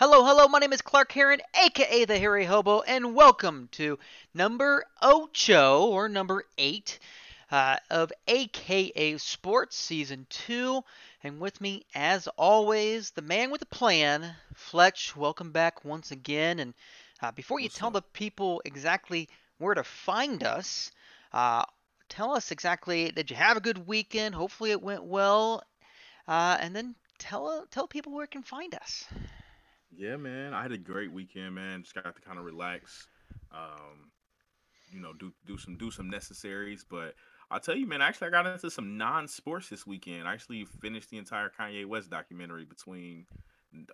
Hello, hello, my name is Clark Heron, aka the Hairy Hobo, and welcome to number ocho, or number eight, uh, of AKA Sports Season 2. And with me, as always, the man with a plan, Fletch. Welcome back once again. And uh, before you What's tell up? the people exactly where to find us, uh, tell us exactly did you have a good weekend? Hopefully it went well. Uh, and then tell tell people where you can find us. Yeah, man. I had a great weekend, man. Just got to kind of relax. Um, you know, do do some do some necessaries. But I'll tell you, man, actually I got into some non-sports this weekend. I actually finished the entire Kanye West documentary between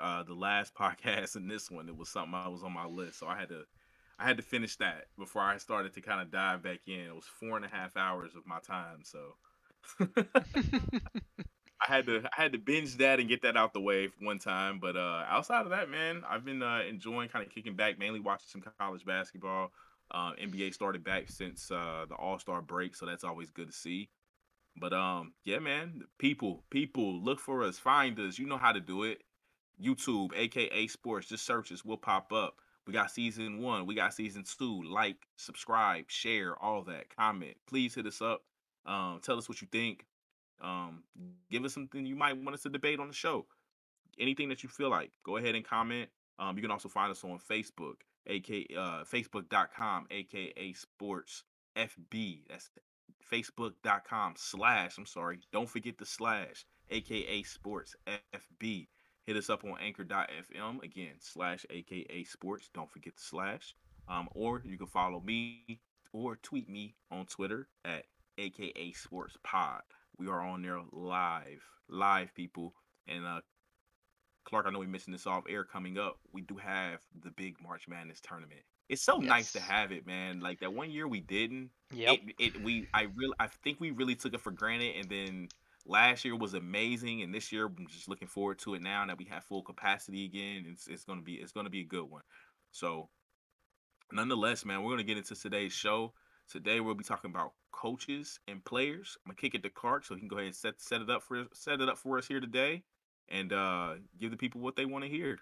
uh the last podcast and this one. It was something I was on my list. So I had to I had to finish that before I started to kind of dive back in. It was four and a half hours of my time. So I had to I had to binge that and get that out the way one time. But uh outside of that, man, I've been uh enjoying kind of kicking back, mainly watching some college basketball. Uh, NBA started back since uh the All Star break, so that's always good to see. But um, yeah, man, people, people, look for us, find us. You know how to do it. YouTube, aka Sports, just search us, we'll pop up. We got season one, we got season two. Like, subscribe, share, all that. Comment. Please hit us up. Um, tell us what you think. Um, give us something you might want us to debate on the show. Anything that you feel like, go ahead and comment. Um, you can also find us on Facebook, aka uh, facebook.com, aka Sports FB. That's facebook.com slash. I'm sorry, don't forget the slash, aka Sports FB. Hit us up on anchor.fm again, slash aka sports. Don't forget the slash. Um, or you can follow me or tweet me on Twitter at aka sports pod. We are on there live, live people. And uh Clark, I know we mentioned this off air coming up. We do have the big March Madness tournament. It's so nice to have it, man. Like that one year we didn't. Yeah. It it we I really I think we really took it for granted and then last year was amazing and this year I'm just looking forward to it now that we have full capacity again. It's it's gonna be it's gonna be a good one. So nonetheless, man, we're gonna get into today's show. Today we'll be talking about coaches and players. I'm gonna kick it to Clark so he can go ahead and set set it up for set it up for us here today and uh give the people what they want to hear.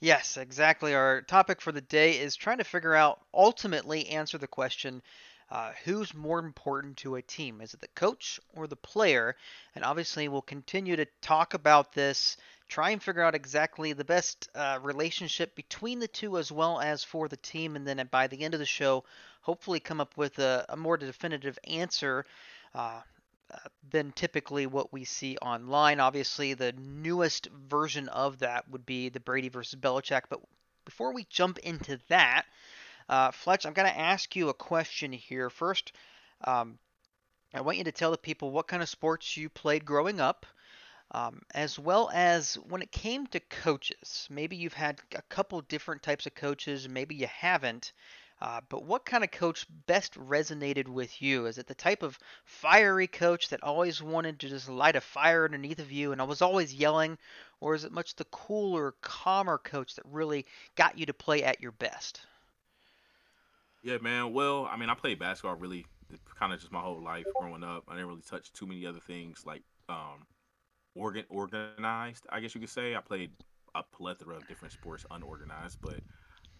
Yes, exactly. Our topic for the day is trying to figure out, ultimately, answer the question uh, who's more important to a team? Is it the coach or the player? And obviously, we'll continue to talk about this, try and figure out exactly the best uh, relationship between the two as well as for the team. And then by the end of the show, hopefully, come up with a, a more definitive answer. Uh, uh, than typically what we see online. Obviously, the newest version of that would be the Brady versus Belichick. But before we jump into that, uh, Fletch, I'm going to ask you a question here. First, um, I want you to tell the people what kind of sports you played growing up, um, as well as when it came to coaches. Maybe you've had a couple different types of coaches, maybe you haven't. Uh, but what kind of coach best resonated with you? Is it the type of fiery coach that always wanted to just light a fire underneath of you and was always yelling? Or is it much the cooler, calmer coach that really got you to play at your best? Yeah, man. Well, I mean, I played basketball really kind of just my whole life growing up. I didn't really touch too many other things like um organ organized, I guess you could say. I played a plethora of different sports unorganized, but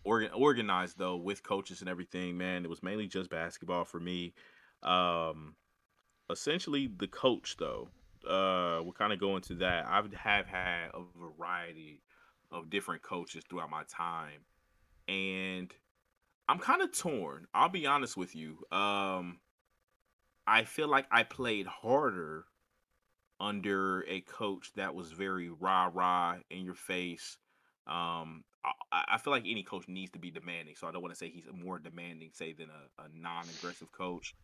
organ organized though with coaches and everything, man. It was mainly just basketball for me. Um essentially the coach though. Uh we'll kind of go into that. I have had a variety of different coaches throughout my time and I'm kind of torn. I'll be honest with you. Um, I feel like I played harder under a coach that was very rah rah in your face. Um, I, feel like any coach needs to be demanding, so I don't want to say he's more demanding, say, than a, a non aggressive coach.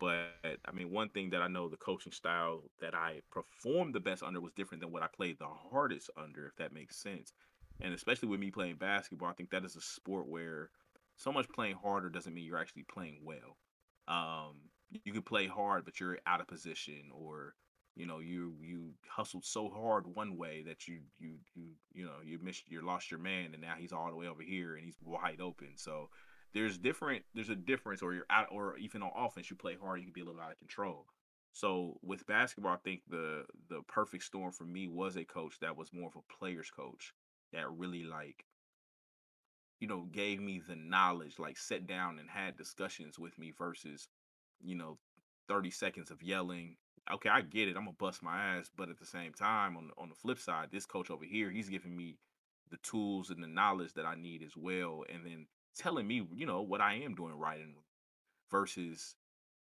But I mean, one thing that I know the coaching style that I performed the best under was different than what I played the hardest under, if that makes sense. And especially with me playing basketball, I think that is a sport where so much playing harder doesn't mean you're actually playing well. Um, you can play hard, but you're out of position, or you know, you you hustled so hard one way that you you you you know you missed you lost your man, and now he's all the way over here and he's wide open. So there's different there's a difference, or you're out, or even on offense you play hard, you can be a little out of control. So with basketball, I think the the perfect storm for me was a coach that was more of a player's coach that really like you know gave me the knowledge like sat down and had discussions with me versus you know 30 seconds of yelling okay i get it i'm gonna bust my ass but at the same time on, on the flip side this coach over here he's giving me the tools and the knowledge that i need as well and then telling me you know what i am doing right and versus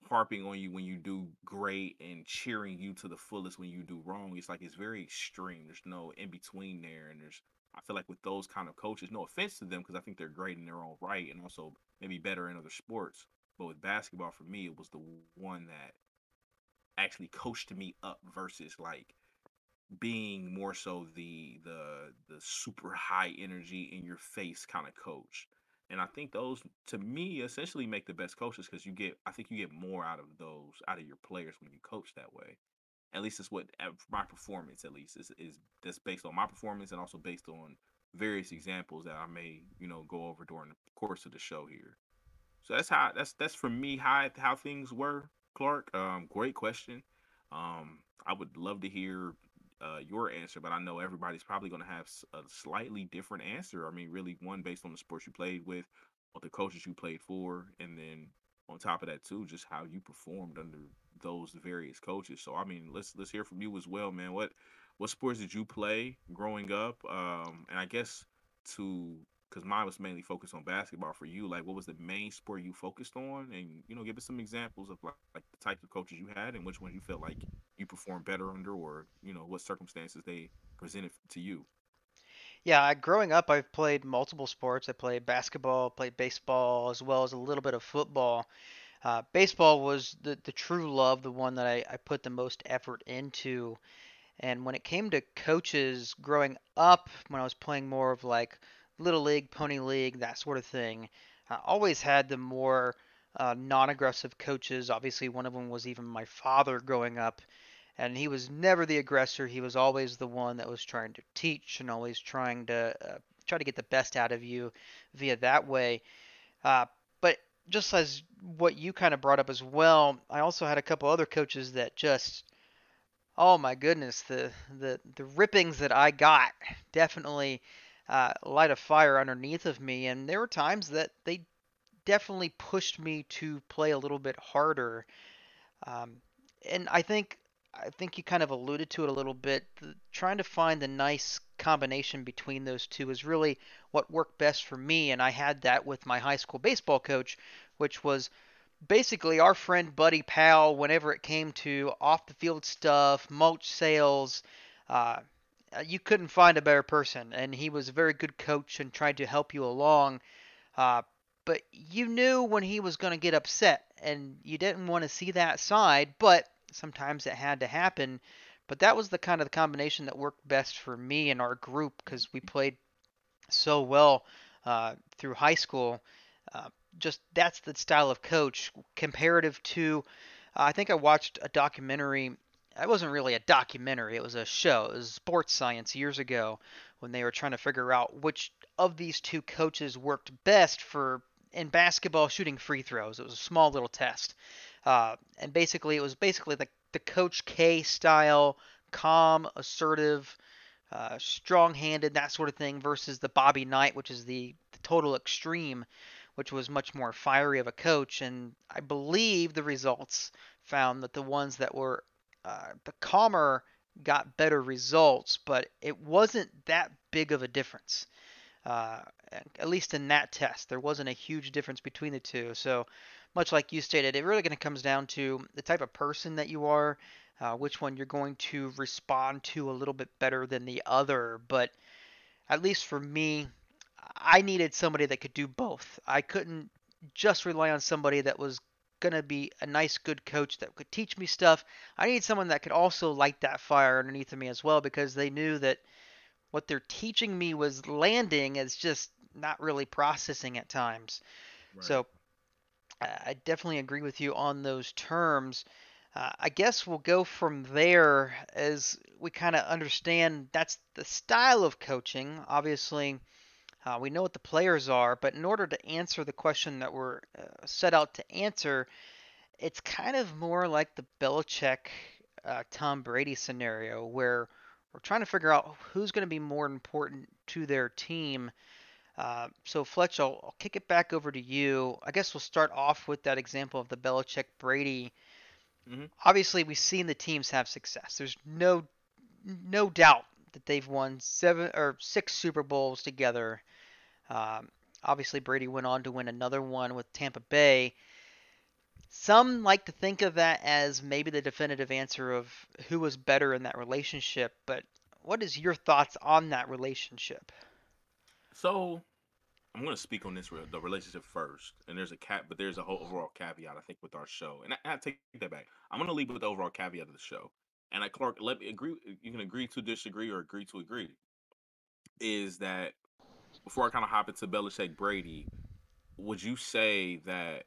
harping on you when you do great and cheering you to the fullest when you do wrong. It's like it's very extreme. There's no in between there, and there's I feel like with those kind of coaches, no offense to them because I think they're great in their own right and also maybe better in other sports. But with basketball, for me, it was the one that actually coached me up versus like being more so the the the super high energy in your face kind of coach. And I think those, to me, essentially make the best coaches because you get, I think you get more out of those, out of your players when you coach that way. At least it's what my performance, at least, is is that's based on my performance and also based on various examples that I may, you know, go over during the course of the show here. So that's how that's that's for me how how things were, Clark. Um, great question. Um, I would love to hear uh, your answer, but I know everybody's probably going to have a slightly different answer. I mean, really, one based on the sports you played with, or the coaches you played for, and then on top of that too, just how you performed under those various coaches. So, I mean, let's let's hear from you as well, man. What what sports did you play growing up? Um, and I guess to because mine was mainly focused on basketball for you. Like, what was the main sport you focused on? And you know, give us some examples of like, like the types of coaches you had and which ones you felt like you performed better under, or you know, what circumstances they presented to you. Yeah, growing up, I've played multiple sports. I played basketball, played baseball, as well as a little bit of football. Uh, baseball was the, the true love, the one that I, I put the most effort into. And when it came to coaches growing up, when I was playing more of like little league, pony league, that sort of thing. I always had the more uh, non-aggressive coaches. Obviously, one of them was even my father growing up, and he was never the aggressor. He was always the one that was trying to teach and always trying to uh, try to get the best out of you via that way. Uh, but just as what you kind of brought up as well, I also had a couple other coaches that just oh my goodness, the the the rippings that I got definitely uh, light a fire underneath of me. And there were times that they definitely pushed me to play a little bit harder. Um, and I think I think you kind of alluded to it a little bit. The, trying to find the nice combination between those two is really what worked best for me. And I had that with my high school baseball coach, which was basically our friend, buddy, pal. Whenever it came to off the field stuff, mulch sales, uh, you couldn't find a better person, and he was a very good coach and tried to help you along. Uh, but you knew when he was going to get upset, and you didn't want to see that side. But sometimes it had to happen. But that was the kind of combination that worked best for me and our group because we played so well uh, through high school. Uh, just that's the style of coach comparative to. Uh, I think I watched a documentary it wasn't really a documentary. It was a show. It was sports science years ago when they were trying to figure out which of these two coaches worked best for in basketball shooting free throws. It was a small little test, uh, and basically it was basically the the Coach K style, calm, assertive, uh, strong-handed, that sort of thing, versus the Bobby Knight, which is the, the total extreme, which was much more fiery of a coach. And I believe the results found that the ones that were uh, the calmer got better results, but it wasn't that big of a difference. Uh, at least in that test, there wasn't a huge difference between the two. So, much like you stated, it really kind of comes down to the type of person that you are, uh, which one you're going to respond to a little bit better than the other. But at least for me, I needed somebody that could do both. I couldn't just rely on somebody that was going to be a nice, good coach that could teach me stuff. I need someone that could also light that fire underneath of me as well because they knew that what they're teaching me was landing is just not really processing at times. Right. So I definitely agree with you on those terms. Uh, I guess we'll go from there as we kind of understand that's the style of coaching. Obviously, uh, we know what the players are, but in order to answer the question that we're uh, set out to answer, it's kind of more like the Belichick uh, Tom Brady scenario where we're trying to figure out who's going to be more important to their team. Uh, so Fletch, I'll, I'll, kick it back over to you. I guess we'll start off with that example of the Belichick Brady. Mm-hmm. Obviously, we've seen the teams have success. There's no no doubt that they've won seven or six Super Bowls together. Um, obviously, Brady went on to win another one with Tampa Bay. Some like to think of that as maybe the definitive answer of who was better in that relationship, but what is your thoughts on that relationship? So, I'm going to speak on this the relationship first, and there's a cap, but there's a whole overall caveat I think with our show, and I, I take that back. I'm going to leave with the overall caveat of the show, and I Clark, let me agree. You can agree to disagree or agree to agree. Is that before I kind of hop into Belichick Brady, would you say that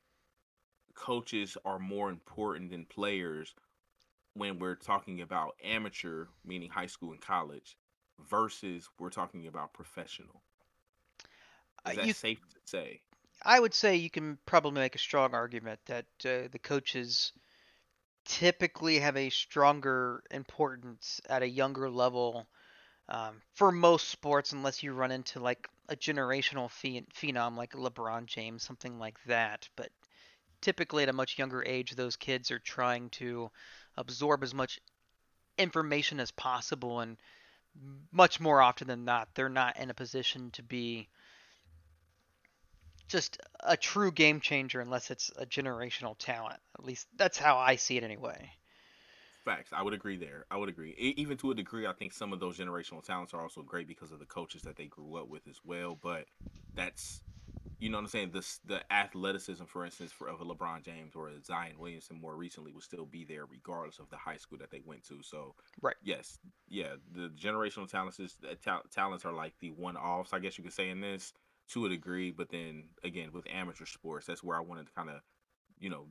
coaches are more important than players when we're talking about amateur, meaning high school and college, versus we're talking about professional. Is uh, that you, safe to say? I would say you can probably make a strong argument that uh, the coaches typically have a stronger importance at a younger level um, for most sports, unless you run into like a generational phe- phenom like LeBron James, something like that. But typically at a much younger age, those kids are trying to absorb as much information as possible, and much more often than not, they're not in a position to be just a true game changer unless it's a generational talent. At least that's how I see it anyway. Facts. I would agree there. I would agree. Even to a degree, I think some of those generational talents are also great because of the coaches that they grew up with as well. But that's you know what I'm saying? The the athleticism, for instance, for of a LeBron James or a Zion Williamson more recently will still be there regardless of the high school that they went to. So, right, yes, yeah, the generational talents is uh, ta- talents are like the one offs, I guess you could say in this to a degree. But then again, with amateur sports, that's where I wanted to kind of, you know,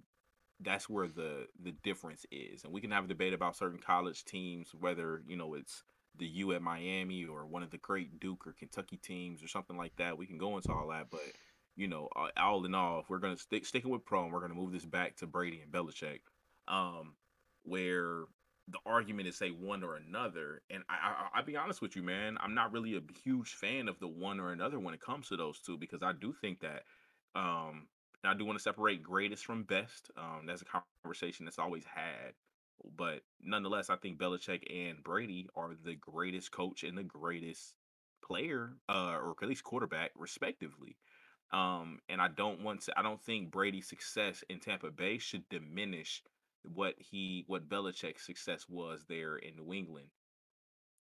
that's where the the difference is, and we can have a debate about certain college teams, whether you know it's the U at Miami or one of the great Duke or Kentucky teams or something like that. We can go into all that, but you know, all in all, if we're gonna stick sticking with pro, and we're gonna move this back to Brady and Belichick, um, where the argument is say one or another. And I, I, will be honest with you, man, I'm not really a huge fan of the one or another when it comes to those two because I do think that, um, I do want to separate greatest from best. Um, that's a conversation that's always had. But nonetheless, I think Belichick and Brady are the greatest coach and the greatest player, uh, or at least quarterback, respectively. Um, and I don't want to. I don't think Brady's success in Tampa Bay should diminish what he, what Belichick's success was there in New England.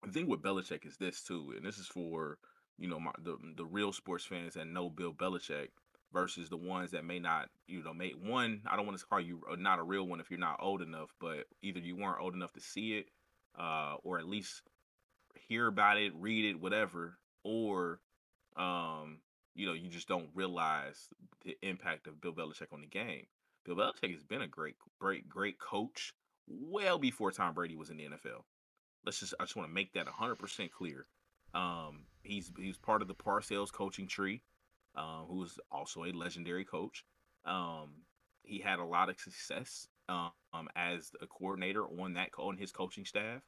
The thing with Belichick is this too, and this is for you know my, the the real sports fans that know Bill Belichick versus the ones that may not, you know, may one. I don't want to call you not a real one if you're not old enough, but either you weren't old enough to see it, uh, or at least hear about it, read it, whatever, or um, you know, you just don't realize the impact of Bill Belichick on the game. Bill Belichick has been a great, great, great coach well before Tom Brady was in the NFL. Let's just, I just want to make that 100% clear. Um, he's he's part of the Parcells coaching tree, uh, was also a legendary coach. Um, he had a lot of success um, as a coordinator on that on his coaching staff.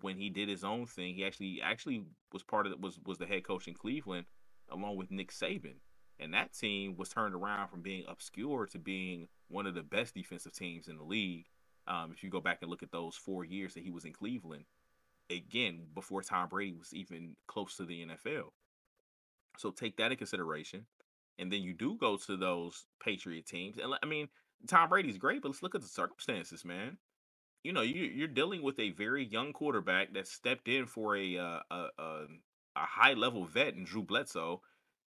When he did his own thing, he actually actually was part of was was the head coach in Cleveland along with Nick Saban. And that team was turned around from being obscure to being one of the best defensive teams in the league. Um, if you go back and look at those four years that he was in Cleveland, again, before Tom Brady was even close to the NFL. So take that in consideration. And then you do go to those Patriot teams. And I mean, Tom Brady's great, but let's look at the circumstances, man. You know, you, you're dealing with a very young quarterback that stepped in for a, uh, a, a a high level vet in Drew Bledsoe,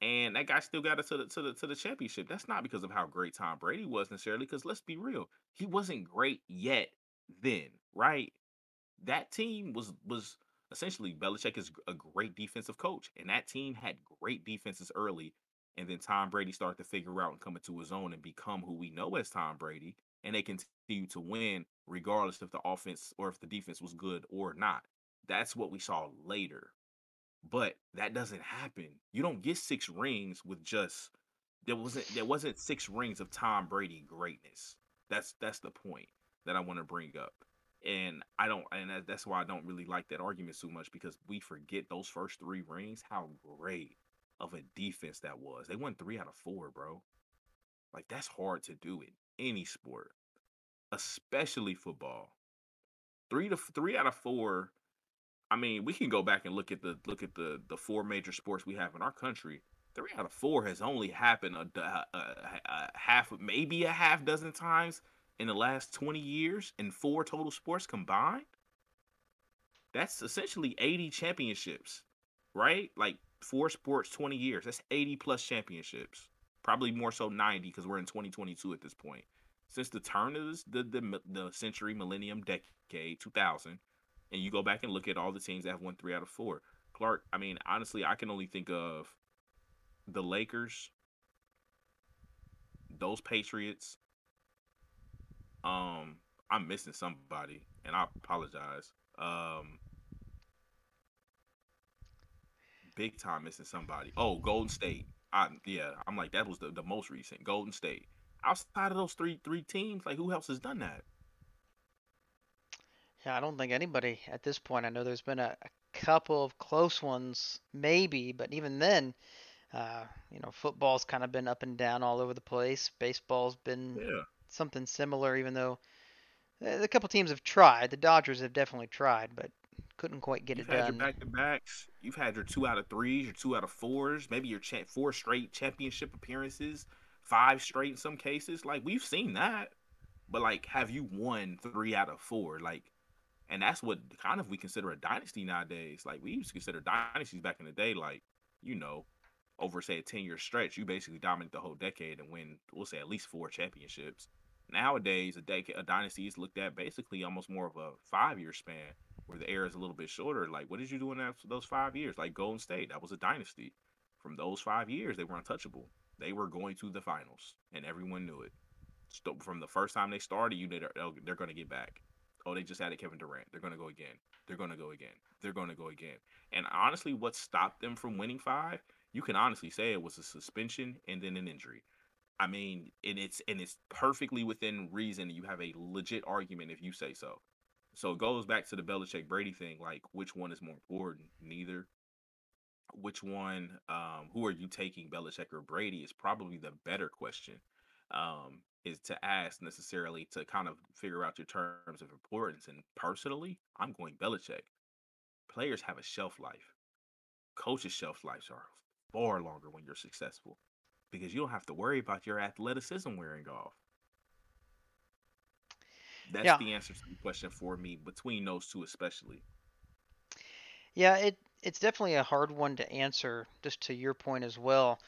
and that guy still got us to the to the to the championship. That's not because of how great Tom Brady was necessarily. Because let's be real, he wasn't great yet then, right? That team was was essentially Belichick is a great defensive coach, and that team had great defenses early. And then Tom Brady started to figure out and come into his own and become who we know as Tom Brady. And they continue to win regardless if the offense or if the defense was good or not. That's what we saw later. But that doesn't happen. You don't get six rings with just there wasn't there wasn't six rings of Tom Brady greatness. That's that's the point that I want to bring up. And I don't, and that's why I don't really like that argument so much because we forget those first three rings, how great of a defense that was. They won three out of four, bro. Like that's hard to do in any sport, especially football. Three to three out of four. I mean, we can go back and look at the look at the the four major sports we have in our country. Three out of four has only happened a, a, a, a half, maybe a half dozen times in the last twenty years in four total sports combined. That's essentially eighty championships, right? Like four sports, twenty years. That's eighty plus championships probably more so 90 because we're in 2022 at this point. Since the turn of the, the the century, millennium, decade, 2000, and you go back and look at all the teams that have won three out of four. Clark, I mean, honestly, I can only think of the Lakers, those Patriots. Um, I'm missing somebody, and I apologize. Um, big time missing somebody. Oh, Golden State. I yeah, I'm like that was the, the most recent Golden State. Outside of those three three teams, like who else has done that? Yeah, I don't think anybody at this point. I know there's been a, a couple of close ones, maybe, but even then, uh, you know, football's kind of been up and down all over the place. Baseball's been yeah. Something similar, even though uh, a couple teams have tried. The Dodgers have definitely tried, but couldn't quite get You've it had done. your back to backs. You've had your two out of threes, your two out of fours, maybe your cha- four straight championship appearances, five straight in some cases. Like we've seen that, but like, have you won three out of four? Like, and that's what kind of we consider a dynasty nowadays. Like we used to consider dynasties back in the day, like you know, over say a ten year stretch, you basically dominate the whole decade and win, we'll say at least four championships. Nowadays, a decade, a dynasty is looked at basically almost more of a five year span where the era is a little bit shorter. Like, what did you do in that, those five years? Like Golden State, that was a dynasty. From those five years, they were untouchable. They were going to the finals, and everyone knew it. So from the first time they started, you oh, they're, they're going to get back. Oh, they just added Kevin Durant. They're going to go again. They're going to go again. They're going to go again. And honestly, what stopped them from winning five? You can honestly say it was a suspension and then an injury. I mean, and it's and it's perfectly within reason. You have a legit argument if you say so. So it goes back to the Belichick Brady thing. Like, which one is more important? Neither. Which one? Um, who are you taking, Belichick or Brady? Is probably the better question. Um, is to ask necessarily to kind of figure out your terms of importance. And personally, I'm going Belichick. Players have a shelf life. Coaches' shelf lives are far longer when you're successful because you don't have to worry about your athleticism wearing off. That's Yeah, the answer to the question for me between those two, especially. yeah, it it's definitely a hard one to answer. Just to your point as well,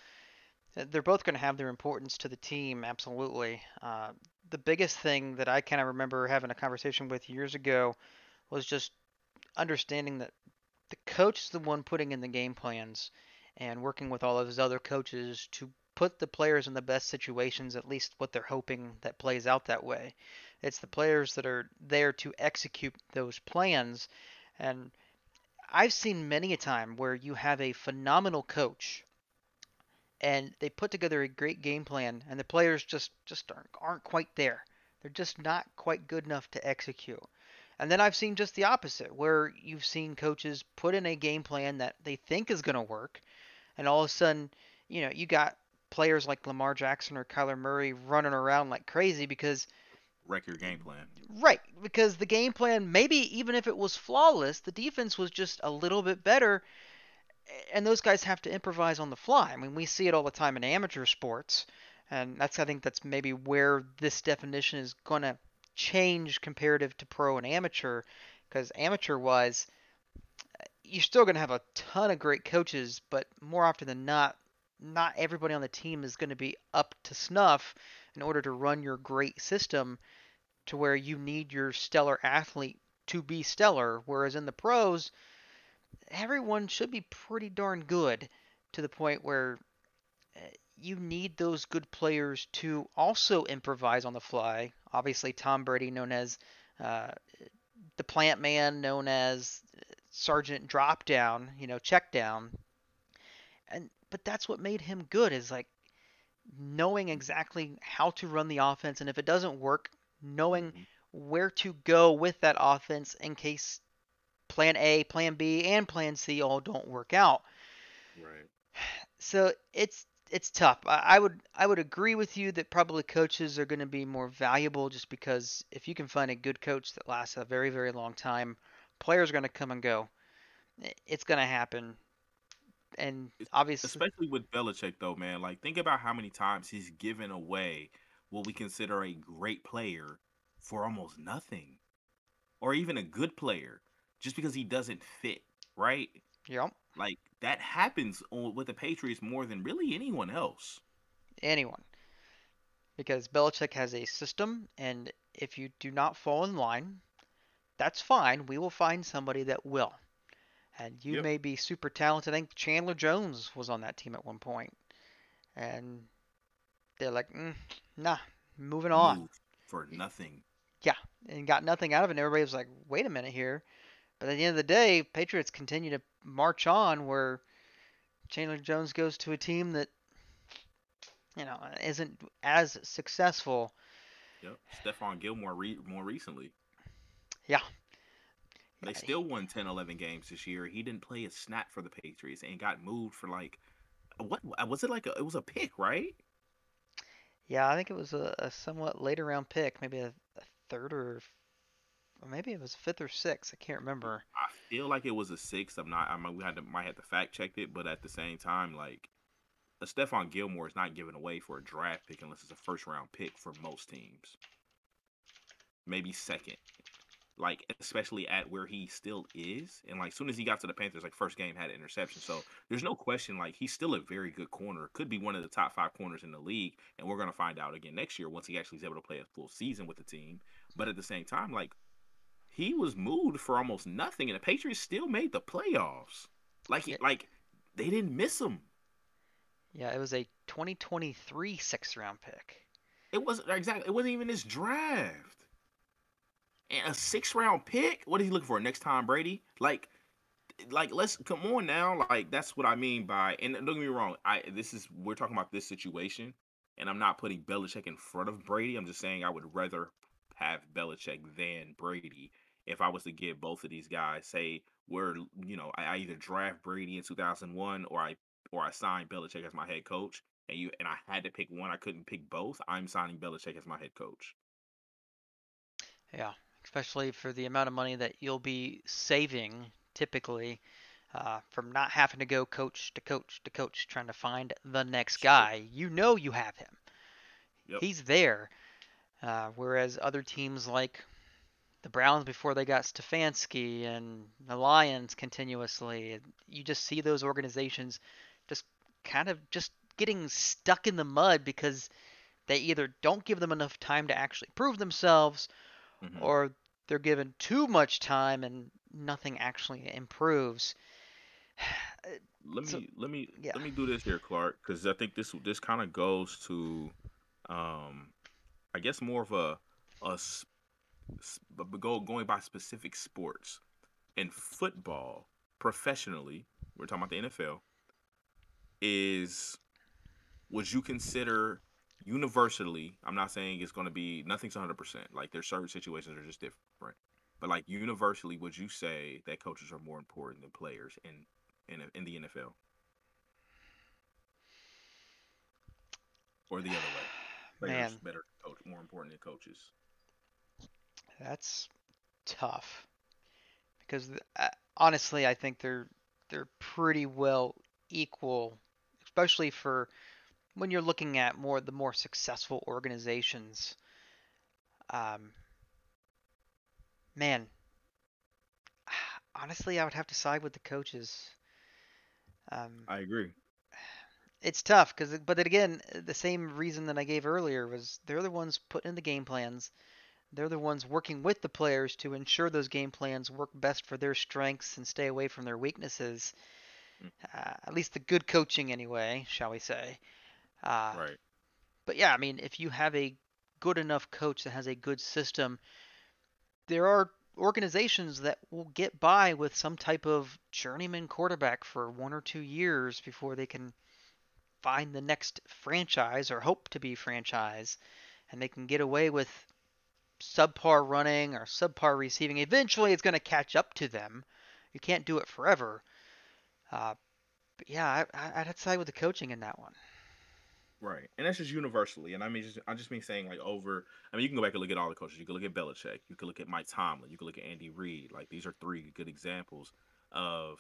Uh, they're both going to have their importance to the team, absolutely. Uh, the biggest thing that I kind of remember having a conversation with years ago was just understanding that the coach is the one putting in the game plans and working with all of his other coaches to put the players in the best situations, at least what they're hoping that plays out that way. It's the players that are there to execute those plans. And I've seen many a time where you have a phenomenal coach and they put together a great game plan and the players just just aren't, aren't quite there. They're just not quite good enough to execute. And then I've seen just the opposite, where you've seen coaches put in a game plan that they think is going to work, and all of a sudden, you know, you got players like Lamar Jackson or Kyler Murray running around like crazy because, Wreck your game plan. right, because the game plan, maybe even if it was flawless, the defense was just a little bit better, and those guys have to improvise on the fly. I mean, we see it all the time in amateur sports, and that's I think that's maybe where this definition is going to change comparative to pro and amateur, because amateur wise, you're still going to have a ton of great coaches, but more often than not, not everybody on the team is going to be up to snuff in order to run your great system to where you need your stellar athlete to be stellar. Whereas in the pros, everyone should be pretty darn good to the point where uh, you need those good players to also improvise on the fly. Obviously, Tom Brady, known as uh, the plant man, known as Sergeant Drop Down, you know, check down, and but that's what made him good is like knowing exactly how to run the offense, and if it doesn't work, knowing hmm where to go with that offense in case plan A, plan B, and plan C all don't work out. Right. So it's it's tough. I would I would agree with you that probably coaches are going to be more valuable just because if you can find a good coach that lasts a very very long time, players are going to come and go. It's going to happen. And obviously especially with Belichick though, man, like think about how many times he's given away what we consider a great player for almost nothing. Or even a good player just because he doesn't fit, right? Yep. Like that happens with the Patriots more than really anyone else. Anyone. Because Belichick has a system, and if you do not fall in line, that's fine. We will find somebody that will. And you yep. may be super talented. I think Chandler Jones was on that team at one. And they're like, mm, nah, moving on. Move for nothing. Yeah, and got nothing out of it. And everybody was like, wait a minute here. But at the end of the day, Patriots continue to march on where Chandler Jones goes to a team that you know isn't as successful. Yep, Stephon Gilmore re- more recently. Yeah. They still won 10, 11 games this year. He didn't play a snap for the Patriots and got moved for like what was it like? A, it was a pick, right? Yeah, I think it was a, a somewhat later round pick, maybe a, a third or or maybe it was fifth or sixth. I can't remember. I feel like it was a sixth. I'm not. I mean, we had to might have to fact check it, but at the same time, like a Stephon Gilmore is not given away for a draft pick unless it's a first round pick for most teams. Maybe second. Like especially at where he still is, and like soon as he got to the Panthers, like first game had an interception, so there's no question. Like he's still a very good corner, could be one of the top five corners in the league, and we're gonna find out again next year once he actually is able to play a full season with the team. But at the same time, like he was moved for almost nothing, and the Patriots still made the playoffs. Like, yeah. like they didn't miss him. Yeah, it was a 2023 sixth round pick. It wasn't exactly. It wasn't even his draft. And a six round pick. What is he looking for next time, Brady? Like, like let's come on now. Like that's what I mean by. And don't get me wrong. I this is we're talking about this situation, and I'm not putting Belichick in front of Brady. I'm just saying I would rather have Belichick than Brady if I was to get both of these guys, say we're you know I, I either draft Brady in 2001 or I or I sign Belichick as my head coach, and you and I had to pick one, I couldn't pick both. I'm signing Belichick as my head coach. Yeah, especially for the amount of money that you'll be saving typically uh, from not having to go coach to coach to coach trying to find the next guy. You know you have him. Yep. He's there. Uh, whereas other teams like the Browns before they got Stefanski and the Lions continuously. You just see those organizations just kind of just getting stuck in the mud because they either don't give them enough time to actually prove themselves mm-hmm. or they're given too much time and nothing actually improves. let so, me let me yeah. let me do this here, Clark, because I think this this kind of goes to, um, I guess more of a a go going by specific sports in football professionally, we're talking about the NFL, is would you consider universally? I'm not saying it's going to be nothing's 100. percent Like there's certain situations that are just different, but like universally, would you say that coaches are more important than players in in in the NFL, or the other way? Players Man. better coach, more important than coaches. That's tough because uh, honestly, I think they're they're pretty well equal, especially for when you're looking at more the more successful organizations. Um, man, honestly, I would have to side with the coaches. Um, I agree. It's tough because, but then again, the same reason that I gave earlier was they're the ones putting in the game plans. They're the ones working with the players to ensure those game plans work best for their strengths and stay away from their weaknesses. Mm. Uh, at least the good coaching, anyway, shall we say. Uh, right. But yeah, I mean, if you have a good enough coach that has a good system, there are organizations that will get by with some type of journeyman quarterback for one or two years before they can find the next franchise or hope to be franchise and they can get away with subpar running or subpar receiving. Eventually, it's going to catch up to them. You can't do it forever. Uh, but yeah, I, I'd side with the coaching in that one. Right, and that's just universally. And I mean, just, I just mean saying like over. I mean, you can go back and look at all the coaches. You can look at Belichick. You can look at Mike Tomlin. You can look at Andy Reid. Like these are three good examples of,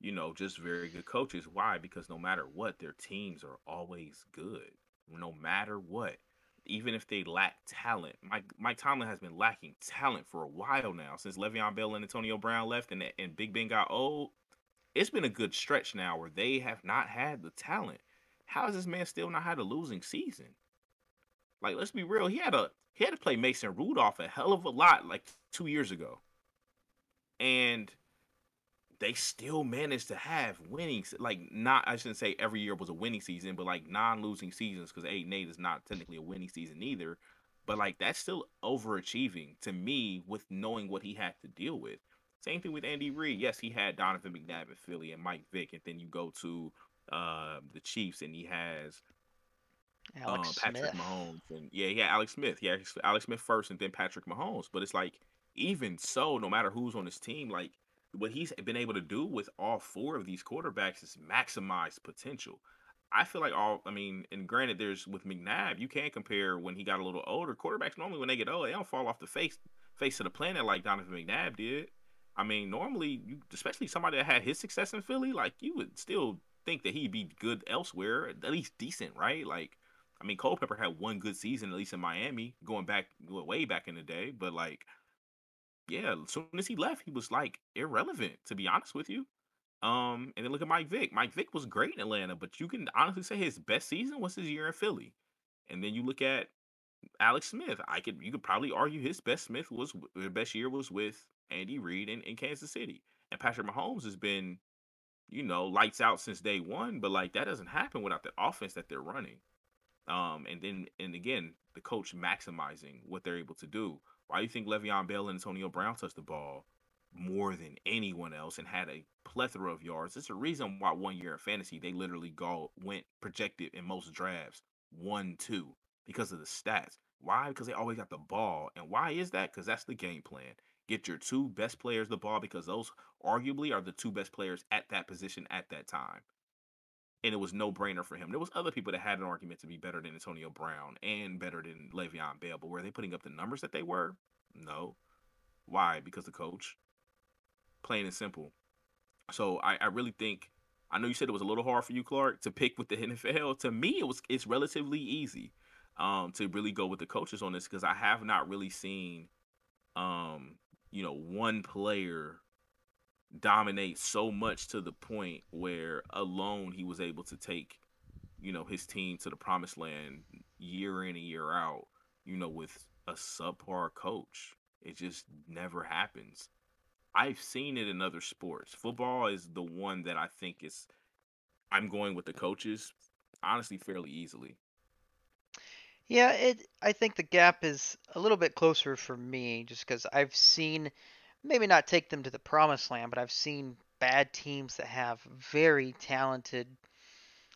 you know, just very good coaches. Why? Because no matter what, their teams are always good. No matter what, even if they lack talent. Mike Mike Tomlin has been lacking talent for a while now since Le'Veon Bell and Antonio Brown left and and Big Ben got old. It's been a good stretch now where they have not had the talent how has this man still not had a losing season? Like, let's be real. He had a he had to play Mason Rudolph a hell of a lot like two years ago, and they still managed to have winning. Like, not I shouldn't say every year was a winning season, but like non-losing seasons because eight and eight is not technically a winning season either. But like that's still overachieving to me with knowing what he had to deal with. Same thing with Andy Reid. Yes, he had Donovan McNabb in Philly and Mike Vick, and then you go to uh, the Chiefs, and he has Alex um, Patrick Smith. Mahomes, and yeah, yeah, Alex Smith. Yeah, Alex Smith first, and then Patrick Mahomes. But it's like even so, no matter who's on his team, like what he's been able to do with all four of these quarterbacks is maximize potential. I feel like all I mean, and granted, there's with McNabb, you can't compare when he got a little older. Quarterbacks normally when they get old, they don't fall off the face face of the planet like Donovan McNabb did. I mean, normally, you, especially somebody that had his success in Philly, like you would still think that he'd be good elsewhere, at least decent, right? Like, I mean, Culpepper had one good season, at least in Miami, going back way back in the day. But like, yeah, as soon as he left, he was like irrelevant, to be honest with you. Um, and then look at Mike Vick. Mike Vick was great in Atlanta, but you can honestly say his best season was his year in Philly. And then you look at Alex Smith. I could you could probably argue his best Smith was the best year was with Andy Reid in, in Kansas City. And Patrick Mahomes has been you know, lights out since day one, but like that doesn't happen without the offense that they're running. Um, and then and again, the coach maximizing what they're able to do. Why do you think Le'Veon Bell and Antonio Brown touched the ball more than anyone else and had a plethora of yards? It's a reason why one year in fantasy they literally go went projected in most drafts one two because of the stats. Why? Because they always got the ball. And why is that? Because that's the game plan. Get your two best players the ball because those arguably are the two best players at that position at that time. And it was no brainer for him. There was other people that had an argument to be better than Antonio Brown and better than Le'Veon Bell, but were they putting up the numbers that they were? No. Why? Because the coach. Plain and simple. So I, I really think I know you said it was a little hard for you, Clark, to pick with the NFL. To me, it was it's relatively easy um, to really go with the coaches on this because I have not really seen um, you know, one player dominate so much to the point where alone he was able to take, you know, his team to the promised land year in and year out, you know, with a subpar coach. It just never happens. I've seen it in other sports. Football is the one that I think is I'm going with the coaches honestly fairly easily. Yeah, it. I think the gap is a little bit closer for me, just because I've seen, maybe not take them to the promised land, but I've seen bad teams that have very talented.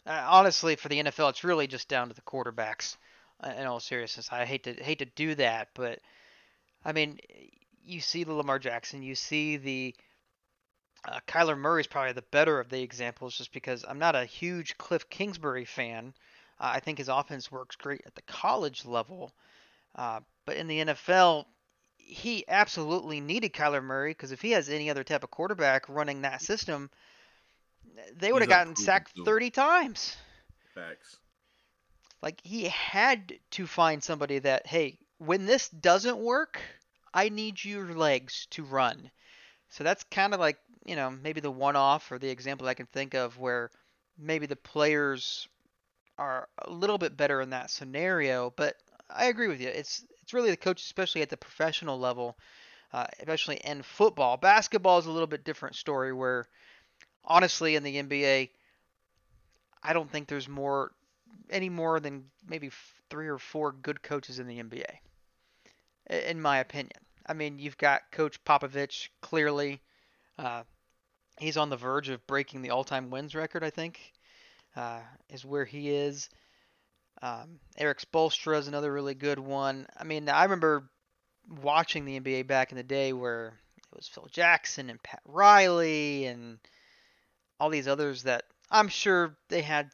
Uh, honestly, for the NFL, it's really just down to the quarterbacks. Uh, in all seriousness, I hate to hate to do that, but I mean, you see the Lamar Jackson, you see the uh, Kyler Murray is probably the better of the examples, just because I'm not a huge Cliff Kingsbury fan. Uh, I think his offense works great at the college level, uh, but in the NFL, he absolutely needed Kyler Murray because if he has any other type of quarterback running that system, they would have gotten sacked 30 times. Facts. Like he had to find somebody that, hey, when this doesn't work, I need your legs to run. So that's kind of like, you know, maybe the one off or the example I can think of where maybe the players are a little bit better in that scenario. But I agree with you. It's it's really the coach, especially at the professional level, uh, especially in football. Basketball is a little bit different story. Where honestly, in the NBA, I don't think there's more any more than maybe three or four good coaches in the NBA, in my opinion. I mean, you've got Coach Popovich clearly. Uh, he's on the verge of breaking the all-time wins record, I think uh, is where he is. Um, Erik Spoelstra is another really good one. I mean, I remember watching the NBA back in the day where it was Phil Jackson and Pat Riley and all these others that I'm sure they had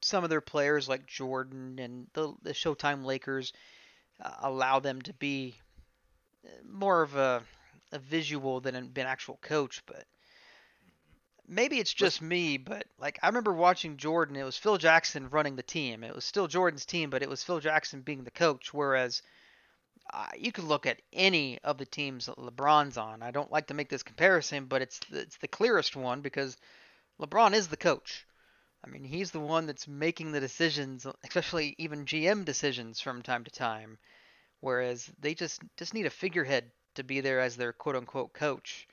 some of their players like Jordan and the, the Showtime Lakers uh, allow them to be uh, more of a, a visual than an, an actual coach, but maybe it's just me, but like I remember watching Jordan, it was Phil Jackson running the team. It was still Jordan's team, but it was Phil Jackson being the coach. Whereas uh, you could look at any of the teams that LeBron's on. I don't like to make this comparison, but it's the, it's the clearest one because LeBron is the coach. I mean, he's the one that's making the decisions, especially even GM decisions from time to time. Whereas they just just need a figurehead to be there as their quote unquote coach.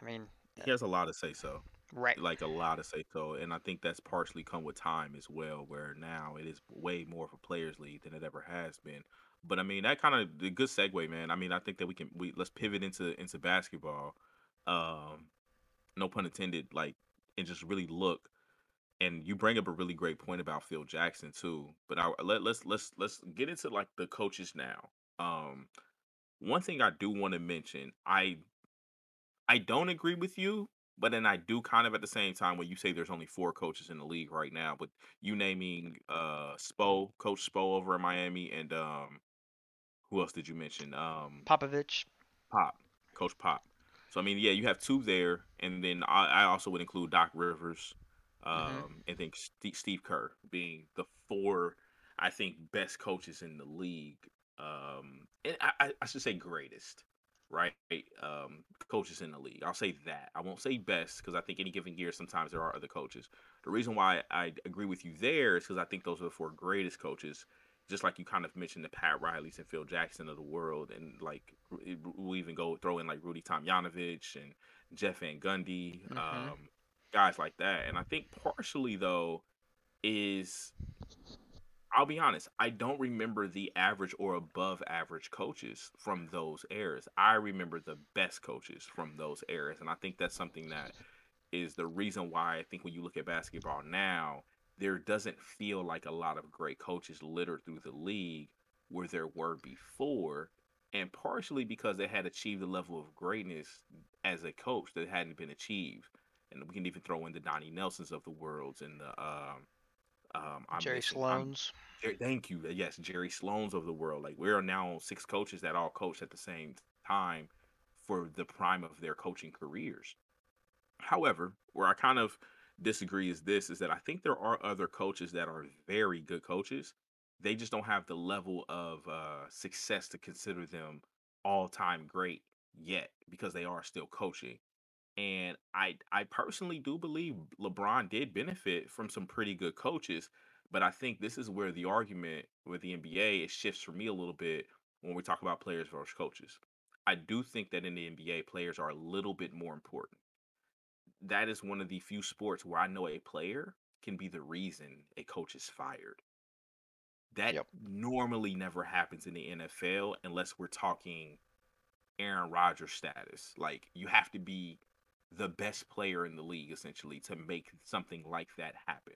I mean, He has a lot to say so. Right. like a lot of say so, and I think that's partially come with time as well, where now it is way more of a players' league than it ever has been. But I mean, that kind of the good segue, man. I mean, I think that we can we let's pivot into into basketball. Um, no pun intended. Like, and just really look. And you bring up a really great point about Phil Jackson too. But I let let's let's let's get into like the coaches now. Um, one thing I do want to mention, I I don't agree with you, but then I do kind of at the same time when you say there's only four coaches in the league right now, but you naming uh Spo, Coach Spo over in Miami, and um who else did you mention? Um Popovich. Pop, Coach Pop. So I mean, yeah, you have two there, and then I, I also would include Doc Rivers, hmm um, and think Steve, Steve Kerr being the four, I think, best coaches in the league. Um, and I I should say greatest, right? Um, coaches in the league. I'll say that. I won't say best because I think any given year sometimes there are other coaches. The reason why I agree with you there is because I think those are the four greatest coaches just like you kind of mentioned the Pat Rileys and Phil Jackson of the world, and like we even go throw in like Rudy Tomjanovich and Jeff Van Gundy, hmm um, guys like that. And I think partially though is I'll be honest, I don't remember the average or above average coaches from those eras. I remember the best coaches from those eras, and I think that's something that is the reason why I think when you look at basketball now, there doesn't feel like a lot of great coaches littered through the league where there were before, and partially because they had achieved a level of greatness as a coach that hadn't been achieved. And we can even throw in the Donnie Nelsons of the worlds and the um um I'm Jerry missing Sloan's. Thank you. Yes, Jerry Sloan's of the world. Like we are now six coaches that all coach at the same time for the prime of their coaching careers. However, where I kind of disagree is this is that I think there are other coaches that are very good coaches. They just don't have the level of uh, success to consider them all time great yet because they are still coaching. And I I personally do believe LeBron did benefit from some pretty good coaches, but I think this is where the argument with the NBA it shifts for me a little bit when we talk about players versus coaches. I do think that in the NBA, players are a little bit more important that is one of the few sports where I know a player can be the reason a coach is fired. That Yep. normally never happens in the NFL unless we're talking Aaron Rodgers status. Like you have to be the best player in the league essentially to make something like that happen.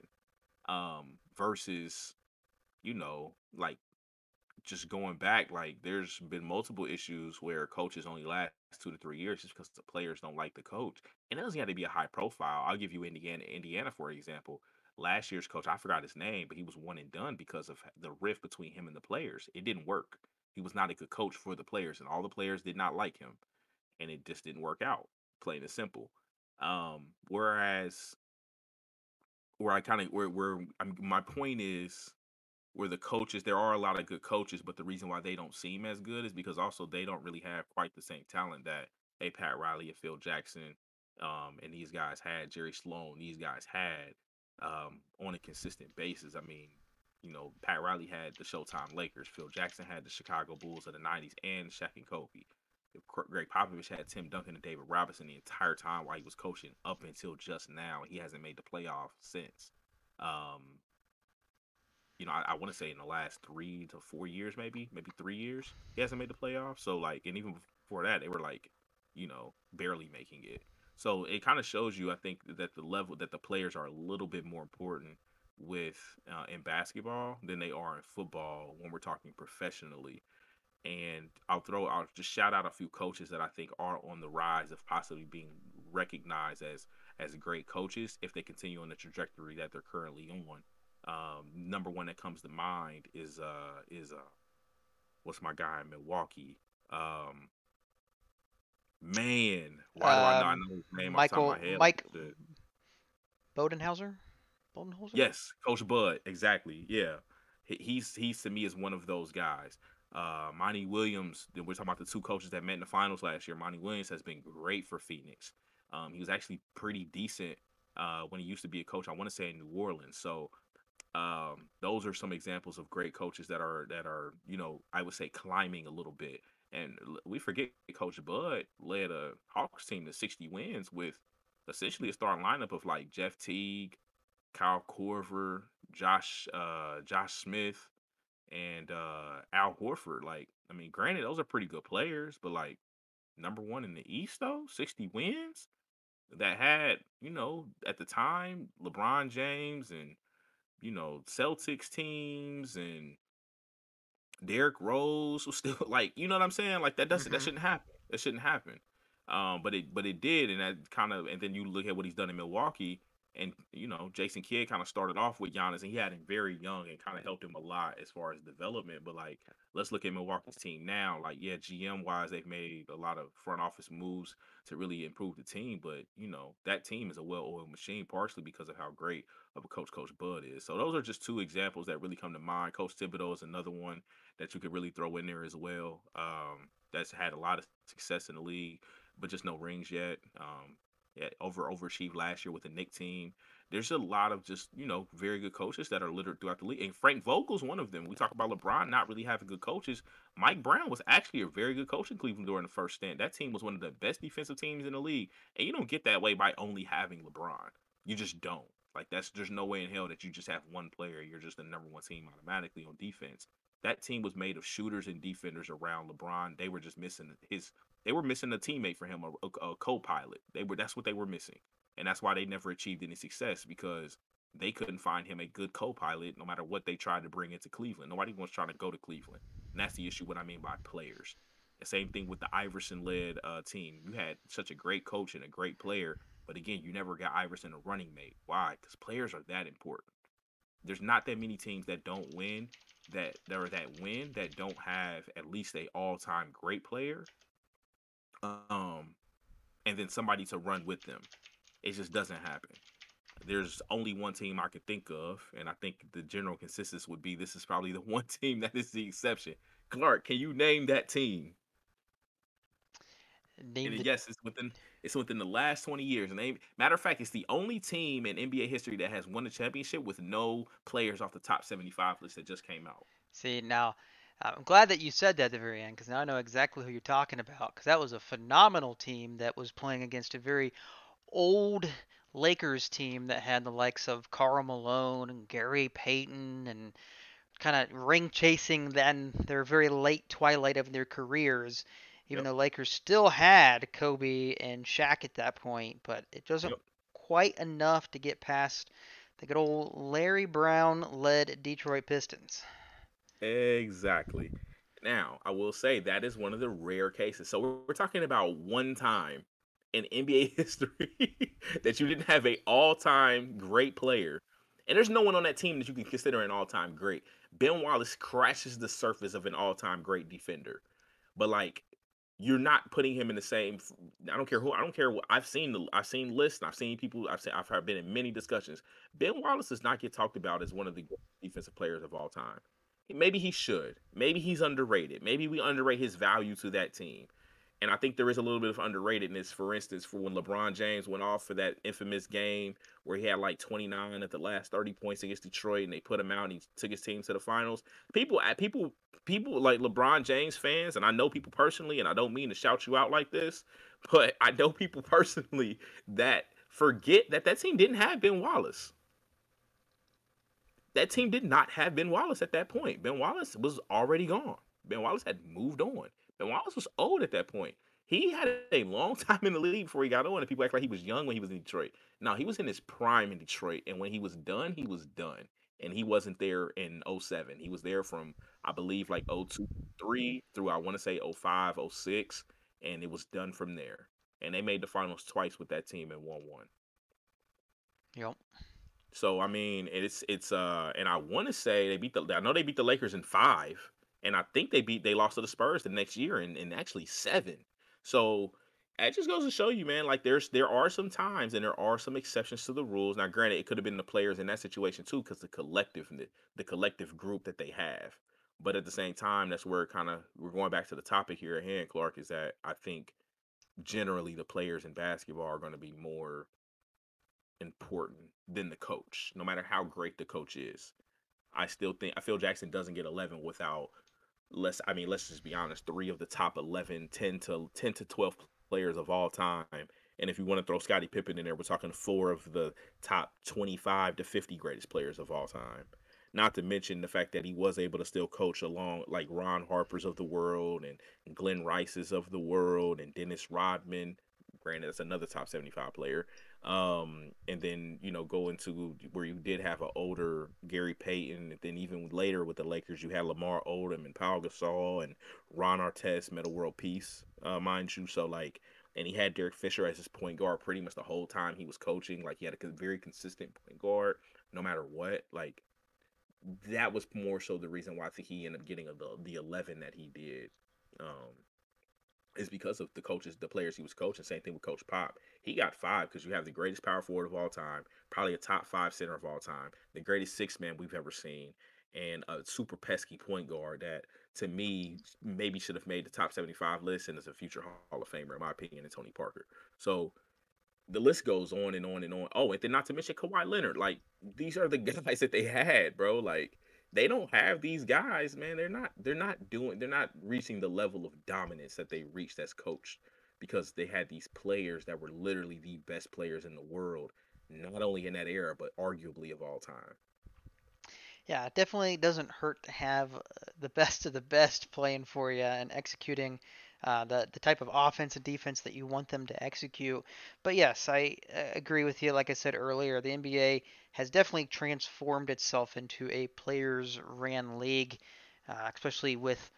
Um versus, you know, like just going back, like there's been multiple issues where coaches only last two to three years just because the players don't like the coach. And it doesn't have to be a high profile. I'll give you Indiana, Indiana for example. Last year's coach, I forgot his name, but he was one and done because of the rift between him and the players. It didn't work. He was not a good coach for the players, and all the players did not like him, and it just didn't work out. Plain and simple. Um, whereas where I kind of where where I'm, my point is where the coaches there are a lot of good coaches, but the reason why they don't seem as good is because also they don't really have quite the same talent that a Pat Riley, a Phil Jackson, um, and these guys had Jerry Sloan. These guys had um, on a consistent basis. I mean, you know, Pat Riley had the Showtime Lakers. Phil Jackson had the Chicago Bulls of the '90s and Shaq and Kobe. Gregg Popovich had Tim Duncan and David Robinson the entire time while he was coaching up until just now. He hasn't made the playoff since. Um, you know, I, I want to say in the last three to four years, maybe, maybe three years, he hasn't made the playoffs. So like, and even before that, they were like, you know, barely making it. So it kind of shows you, I think, that the level that the players are a little bit more important with uh, in basketball than they are in football when we're talking professionally. And I'll throw, I'll just shout out a few coaches that I think are on the rise of possibly being recognized as as great coaches if they continue on the trajectory that they're currently on. Um, number one that comes to mind is uh is uh what's my guy in Milwaukee? Um, man, why do I not Um, know his name off the top Michael of my head? Mike like? Budenholzer? Budenholzer? Yes, Coach Bud, exactly. Yeah, He- he's he's to me is one of those guys. Uh, Monty Williams. We're talking about the two coaches that met in the finals last year. Monty Williams has been great for Phoenix. Um, he was actually pretty decent uh, when he used to be a coach. I want to say in New Orleans. So um, those are some examples of great coaches that are that are you know I would say climbing a little bit. And we forget Coach Bud led a Hawks team to 60 wins with essentially a starting lineup of like Jeff Teague, Kyle Korver, Josh uh Josh Smith, and uh Al Horford. Like, I mean, granted, those are pretty good players, but like number one in the East though, 60 wins that had, you know, at the time, LeBron James and you know, Celtics teams and Derrick Rose was still like, you know what I'm saying? Like that doesn't that hmm shouldn't happen. That shouldn't happen. Um, but it but it did, and that kind of and then you look at what he's done in Milwaukee, and you know Jason Kidd kind of started off with Giannis, and he had him very young and kind of helped him a lot as far as development. But like, let's look at Milwaukee's team now. Like, yeah, GM wise, they've made a lot of front office moves to really improve the team, but you know that team is a well-oiled machine, partially because of how great of a coach Coach Bud is. So those are just two examples that really come to mind. Coach Thibodeau is another one that you could really throw in there as well. Um, that's had a lot of success in the league, but just no rings yet. Um, Eh, over overachieved last year with the Knick team. There's a lot of just you know very good coaches that are littered throughout the league, and Frank Vogel's one of them. We talk about LeBron not really having good coaches. Mike Brown was actually a very good coach in Cleveland during the first stint. That team was one of the best defensive teams in the league, and you don't get that way by only having LeBron. You just don't. Like that's there's no way in hell that you just have one player. You're just the number one team automatically on defense. That team was made of shooters and defenders around LeBron. They were just missing his. They were missing a teammate for him, a, a, a co-pilot. They were. That's what they were missing, and that's why they never achieved any success because they couldn't find him a good co-pilot. No matter what they tried to bring into Cleveland, nobody was trying to go to Cleveland, and that's the issue. What I mean by players. The same thing with the Iverson-led uh, team. You had such a great coach and a great player, but again, you never got Iverson a running mate. Why? Because players are that important. There's not that many teams that don't win that there are that win that don't have at least a all-time great player um and then somebody to run with them. It just doesn't happen. There's only one team i could think of and i think the general consensus would be this is probably the one team that is the exception. Clark can you name that team? Name and the yes it's within it's within the last 20 years. And they matter of fact it's the only team in nba history that has won the championship with no players off the top 75 list that just came out. See, now Uh, I'm glad that you said that at the very end because now I know exactly who you're talking about because that was a phenomenal team that was playing against a very old Lakers team that had the likes of Karl Malone and Gary Payton and kind of ring chasing then their very late twilight of their careers. Even yep though Lakers still had Kobe and Shaq at that point, but it wasn't yep quite enough to get past the good old Larry Brown led Detroit Pistons. Exactly. Now, I will say that is one of the rare cases. So we're, we're talking about one time in NBA history that you didn't have a all-time great player. And there's no one on that team that you can consider an all-time great. Ben Wallace crashes the surface of an all-time great defender. But like you're not putting him in the same I don't care who I don't care what I've seen the I've seen lists I've seen people I've seen I've been in many discussions. Ben Wallace does not get talked about as one of the defensive players of all time. Maybe he should. Maybe he's underrated. Maybe we underrate his value to that team. And I think there is a little bit of underratedness, for instance, for when LeBron James went off for that infamous game where he had like 29 at the last 30 points against Detroit and they put him out and he took his team to the finals. People people people like LeBron James fans, and I know people personally, and I don't mean to shout you out like this, but I know people personally that forget that that team didn't have Ben Wallace that team did not have Ben Wallace at that point. Ben Wallace was already gone. Ben Wallace had moved on. Ben Wallace was old at that point. He had a long time in the league before he got on, and people act like he was young when he was in Detroit. No, he was in his prime in Detroit, and when he was done, he was done. and he wasn't there in 07. He was there from I believe like 02, 3 through I want to say 05, 06, and it was done from there. And they made the finals twice with that team and won one. Yep. So I mean, it's it's uh, and I want to say they beat the I know they beat the Lakers in five, and I think they beat they lost to the Spurs the next year in, in actually seven. So it just goes to show you, man. Like there's there are some times and there are some exceptions to the rules. Now, granted, it could have been the players in that situation too, because the collective the, the collective group that they have. But at the same time, that's where kind of we're going back to the topic here at hand, Clark. Is that I think generally the players in basketball are going to be more important than the coach, no matter how great the coach is. I still think I feel Jackson doesn't get 11 without let's I mean let's just be honest, three of the top 11, 10 to 10 to 12 players of all time. And if you want to throw Scottie Pippen in there, we're talking four of the top 25 to 50 greatest players of all time. Not to mention the fact that he was able to still coach along like Ron Harper's of the world and Glenn Rice's of the world and Dennis Rodman. Granted, that's another top 75 player. Um, and then, you know, go into where you did have an older Gary Payton. And then even later with the Lakers, you had Lamar Odom and Pau Gasol and Ron Artest, Metta World Peace, uh, mind you. So, like, and he had Derek Fisher as his point guard pretty much the whole time he was coaching. Like, he had a very consistent point guard no matter what. Like, that was more so the reason why I think he ended up getting the the eleven that he did. Um, is because of the coaches, the players he was coaching. Same thing with Coach Pop. He got five because you have the greatest power forward of all time, probably a top five center of all time, the greatest six man we've ever seen, and a super pesky point guard that, to me, maybe should have made the top 75 list and is a future Hall of Famer, in my opinion, and Tony Parker. So the list goes on and on and on. Oh, and then not to mention Kawhi Leonard. Like these are the guys that they had, bro. Like they don't have these guys, man. They're not they're not doing they're not reaching the level of dominance that they reached as coached because they had these players that were literally the best players in the world, not only in that era but arguably of all time. Yeah, it definitely doesn't hurt to have uh, the best of the best playing for you and executing uh, the the type of offense and defense that you want them to execute. But yes, I uh, agree with you. Like I said earlier, the NBA has definitely transformed itself into a players ran league, uh, especially with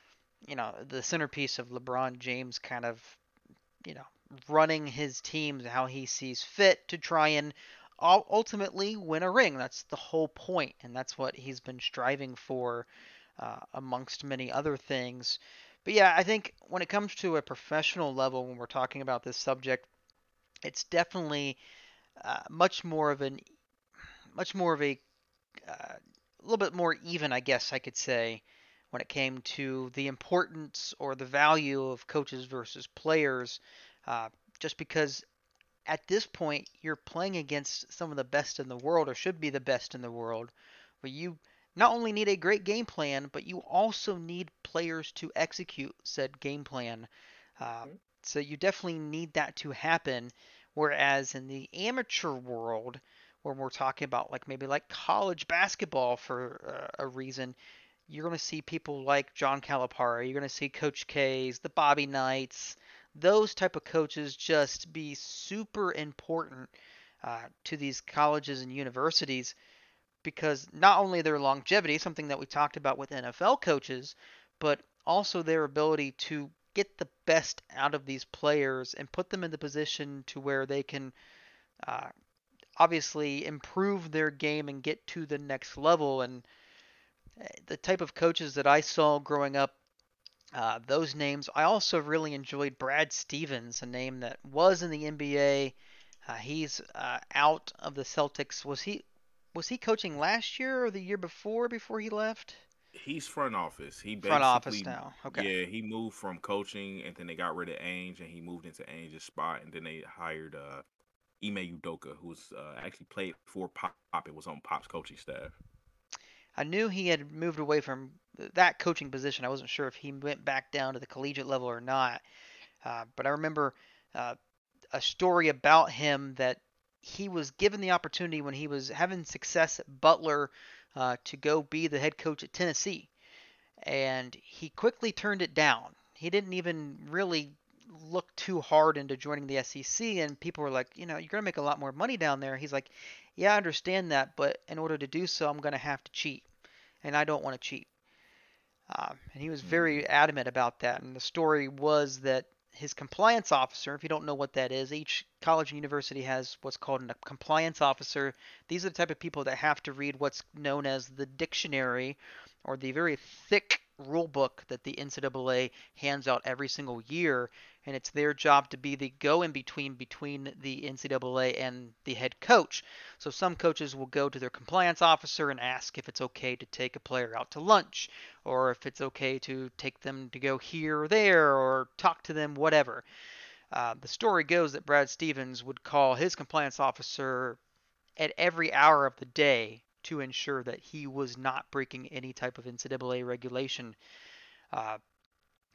you know the centerpiece of LeBron James kind of you know running his teams how he sees fit to try and ultimately win a ring. That's the whole point, and that's what he's been striving for, uh, amongst many other things. But yeah, I think when it comes to a professional level, when we're talking about this subject, it's definitely uh, much more of an, much more of a, uh, a little bit more even, I guess I could say, when it came to the importance or the value of coaches versus players. Uh, just because at this point you're playing against some of the best in the world, or should be the best in the world, where you not only need a great game plan, but you also need players to execute said game plan. Uh, so you definitely need that to happen. Whereas in the amateur world, when we're talking about like maybe like college basketball for uh, a reason, you're going to see people like John Calipari. You're going to see Coach K's, the Bobby Knights, those type of coaches just be super important uh, to these colleges and universities because not only their longevity, something that we talked about with NFL coaches, but also their ability to get the best out of these players and put them in the position to where they can uh, obviously improve their game and get to the next level. And eh, the type of coaches that I saw growing up, uh, those names. I also really enjoyed Brad Stevens, a name that was in the NBA. Uh, he's uh, out of the Celtics. Was he was he coaching last year or the year before before he left? He's front office. He front office now. Okay. Yeah, he moved from coaching, and then they got rid of Ainge, and he moved into Ainge's spot, and then they hired uh, Ime Udoka, who's uh, actually played for Pop It was on Pop's coaching staff. I knew he had moved away from that coaching position. I wasn't sure if he went back down to the collegiate level or not. Uh, but I remember uh, a story about him that he was given the opportunity when he was having success at Butler uh, to go be the head coach at Tennessee. And he quickly turned it down. He didn't even really look too hard into joining the SEC. And people were like, you know, you're going to make a lot more money down there. He's like, Yeah, I understand that, but in order to do so, I'm going to have to cheat, and I don't want to cheat. Um, and he was very adamant about that. And the story was that his compliance officer, if you don't know what that is, each college and university has what's called a compliance officer. These are the type of people that have to read what's known as the dictionary or the very thick rule book that the NCAA hands out every single year. And it's their job to be the go in between between the NCAA and the head coach. So some coaches will go to their compliance officer and ask if it's okay to take a player out to lunch or if it's okay to take them to go here or there or talk to them, whatever. Uh, the story goes that Brad Stevens would call his compliance officer at every hour of the day to ensure that he was not breaking any type of NCAA regulation. Uh,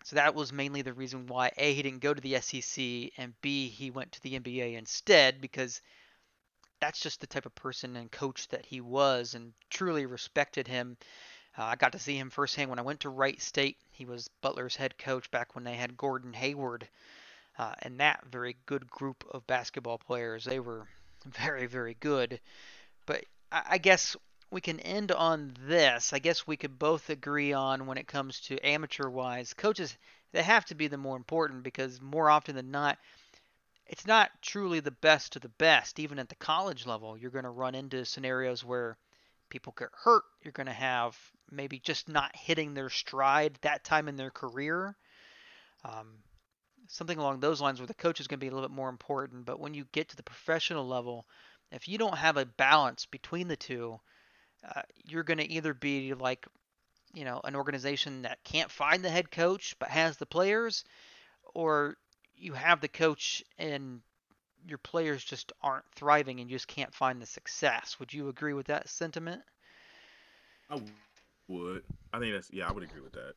so that was mainly the reason why A, he didn't go to the SEC, and B, he went to the NBA instead because that's just the type of person and coach that he was and truly respected him uh, I got to see him firsthand when I went to Wright State. He was Butler's head coach back when they had Gordon Hayward uh, and that very good group of basketball players. They were very, very good. But I, guess we can end on this. I guess we could both agree on when it comes to amateur wise, coaches, they have to be the more important because more often than not, it's not truly the best of the best. Even at the college level, you're going to run into scenarios where people get hurt. You're going to have maybe just not hitting their stride that time in their career. Um, something along those lines where the coach is going to be a little bit more important. But when you get to the professional level, if you don't have a balance between the two, uh, you're going to either be like, you know, an organization that can't find the head coach but has the players, or you have the coach and your players just aren't thriving and you just can't find the success. Would you agree with that sentiment? I would. I think that's yeah. I would agree with that.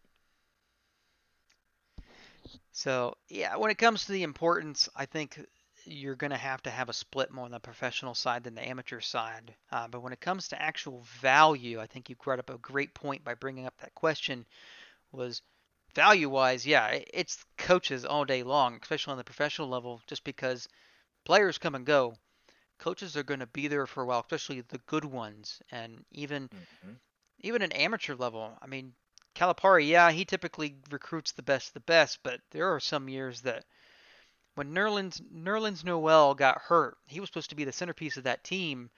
So, yeah, when it comes to the importance, I think you're going to have to have a split more on the professional side than the amateur side. Uh, but when it comes to actual value, I think you brought up a great point by bringing up that question was value wise, yeah, it's coaches all day long, especially on the professional level, just because players come and go. Coaches are going to be there for a while, especially the good ones. And even hmm even an amateur level, I mean, Calipari, yeah, he typically recruits the best of the best, but there are some years that when Nerlens Nerlens Noel got hurt, he was supposed to be the centerpiece of that team.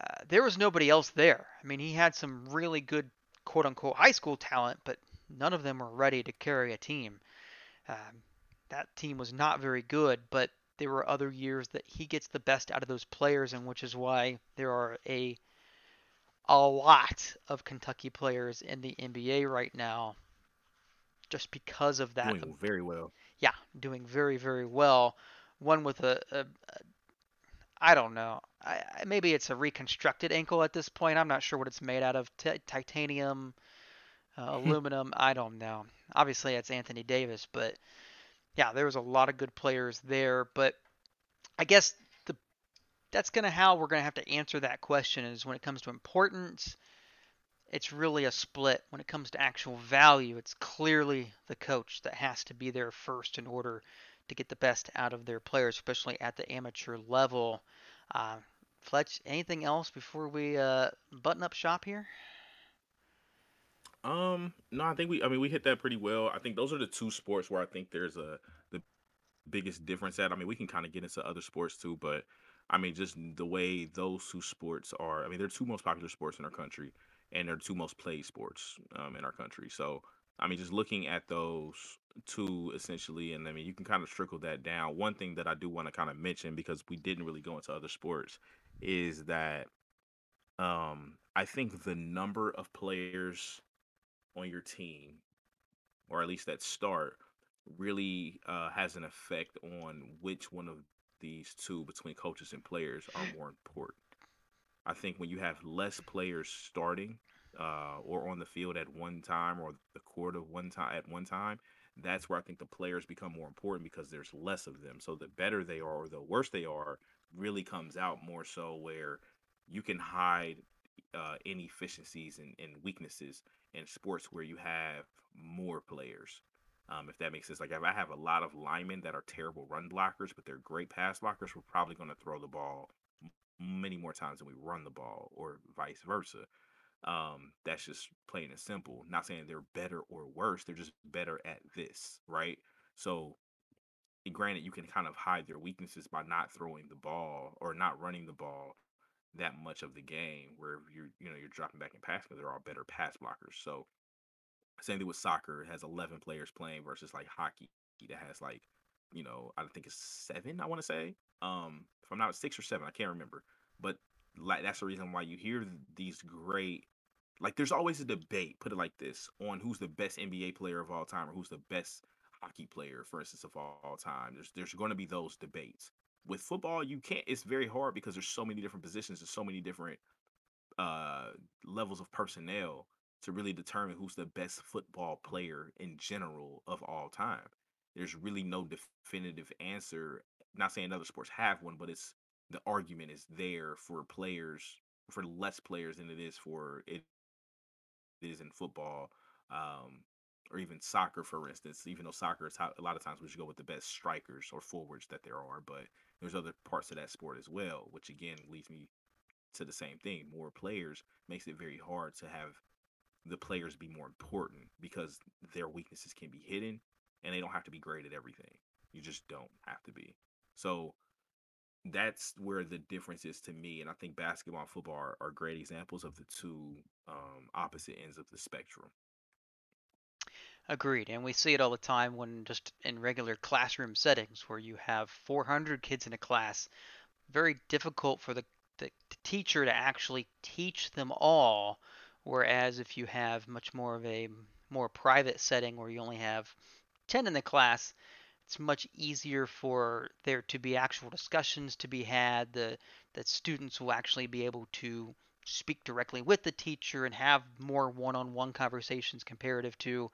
Uh, there was nobody else there. I mean, he had some really good quote unquote high school talent, but none of them were ready to carry a team. Um, that team was not very good, but there were other years that he gets the best out of those players, and which is why there are a a lot of Kentucky players in the NBA right now just because of that. Doing very well. Yeah, doing very, very well. One with a, a, a I don't know. I, maybe it's a reconstructed ankle at this point. I'm not sure what it's made out of. T- titanium, uh, aluminum. I don't know. Obviously, it's Anthony Davis, but yeah, there was a lot of good players there. But I guess the that's gonna how we're gonna have to answer that question is when it comes to importance it's really a split when it comes to actual value. It's clearly the coach that has to be there first in order to get the best out of their players, especially at the amateur level. Uh, Fletch, anything else before we uh, button up shop here? Um, no, I think we. I mean, we hit that pretty well. I think those are the two sports where I think there's a the biggest difference at. I mean, we can kind of get into other sports too, but I mean, just the way those two sports are. I mean, they're two most popular sports in our country, and they're two most played sports um, in our country. So, I mean, just looking at those two essentially, and I mean, you can kind of trickle that down. One thing that I do want to kind of mention because we didn't really go into other sports is that um, I think the number of players on your team, or at least that start, really uh, has an effect on which one of these two between coaches and players are more important. I think when you have less players starting uh, or on the field at one time or the court of one time at one time, that's where I think the players become more important because there's less of them. So the better they are or the worse they are really comes out more so where you can hide uh, inefficiencies and, and weaknesses in sports where you have more players. Um, if that makes sense. Like if I have a lot of linemen that are terrible run blockers, but they're great pass blockers, we're probably going to throw the ball many more times than we run the ball, or vice versa. Um, that's just plain and simple. Not saying they're better or worse, they're just better at this, right? So, granted, you can kind of hide their weaknesses by not throwing the ball or not running the ball that much of the game, where you're you know you're dropping back and passing, but they're all better pass blockers. So, same thing with soccer. It has 11 players playing versus like hockey that has like you know I think it's seven. I want to say, um, if I'm not six or seven, I can't remember. But like that's the reason why you hear these great like there's always a debate, put it like this, on who's the best NBA player of all time or who's the best hockey player, for instance, of all time. There's there's going to be those debates. With football, you can't. It's very hard because there's so many different positions, and so many different uh levels of personnel to really determine who's the best football player in general of all time. There's really no definitive answer. Not saying other sports have one, but it's the argument is there for players for less players than it is for it is in football um, or even soccer, for instance. Even though soccer is how, a lot of times we should go with the best strikers or forwards that there are, but there's other parts of that sport as well, which again leads me to the same thing. More players makes it very hard to have the players be more important because their weaknesses can be hidden and they don't have to be great at everything. You just don't have to be. So that's where the difference is to me. And I think basketball and football are, are great examples of the two um, opposite ends of the spectrum. Agreed. And we see it all the time when just in regular classroom settings where you have 400 kids in a class. Very difficult for the, the, the teacher to actually teach them all. Whereas if you have much more of a more private setting where you only have 10 in the class, it's much easier for there to be actual discussions to be had. The that students will actually be able to speak directly with the teacher and have more one-on-one conversations comparative to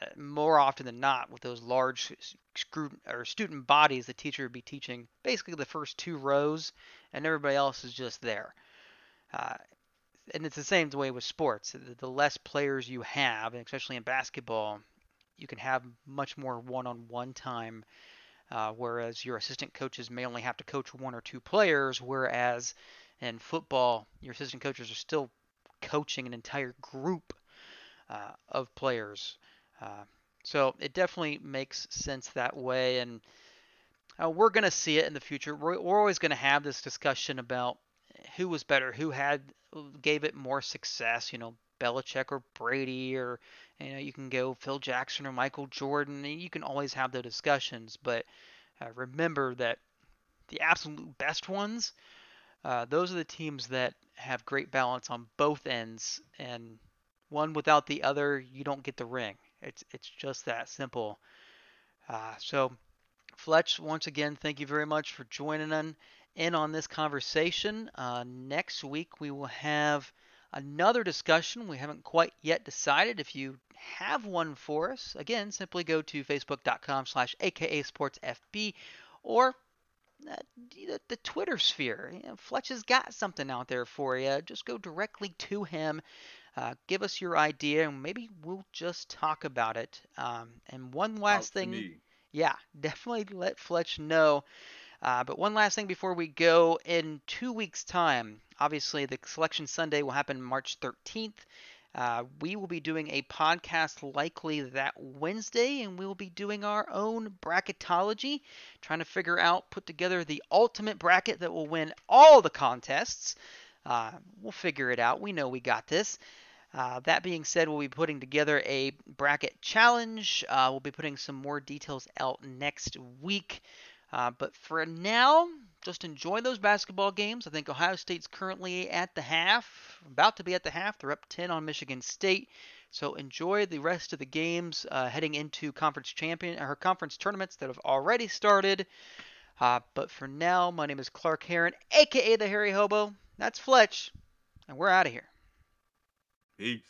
uh, more often than not with those large student or student bodies the teacher would be teaching basically the first two rows and everybody else is just there uh, and it's the same way with sports the less players you have especially in basketball you can have much more one-on-one time. Uh, whereas your assistant coaches may only have to coach one or two players, whereas in football, your assistant coaches are still coaching an entire group uh, of players. Uh, so it definitely makes sense that way, and uh, we're going to see it in the future. We're, we're always going to have this discussion about who was better, who had gave it more success. You know, Belichick or Brady, or you know, you can go Phil Jackson or Michael Jordan. And you can always have the discussions, but uh, remember that the absolute best ones, uh, those are the teams that have great balance on both ends, and one without the other, you don't get the ring. It's it's just that simple. Uh, so, Fletch, once again, thank you very much for joining in on this conversation. Uh, next week we will have another discussion. We haven't quite yet decided. If you have one for us, again, simply go to facebook.com slash aka sportsfb or uh, the, the, Twitter sphere. You know, Fletch has got something out there for you. Just go directly to him. Uh, give us your idea, and maybe we'll just talk about it. Um, and one last thing, yeah, definitely let Fletch know uh, but one last thing before we go. In two weeks' time, obviously, the Selection Sunday will happen March 13th. Uh, we will be doing a podcast likely that Wednesday, and we will be doing our own bracketology, trying to figure out, put together the ultimate bracket that will win all the contests. Uh, we'll figure it out. We know we got this. Uh, that being said, we'll be putting together a bracket challenge. Uh, we'll be putting some more details out next week. Uh, but for now, just enjoy those basketball games. I think Ohio State's currently at the half, about to be at the half. They're up 10 on Michigan State. So enjoy the rest of the games uh, heading into conference champion or conference tournaments that have already started. Uh, but for now, my name is Clark Heron, aka the Hairy Hobo. That's Fletch, and we're out of here. Peace.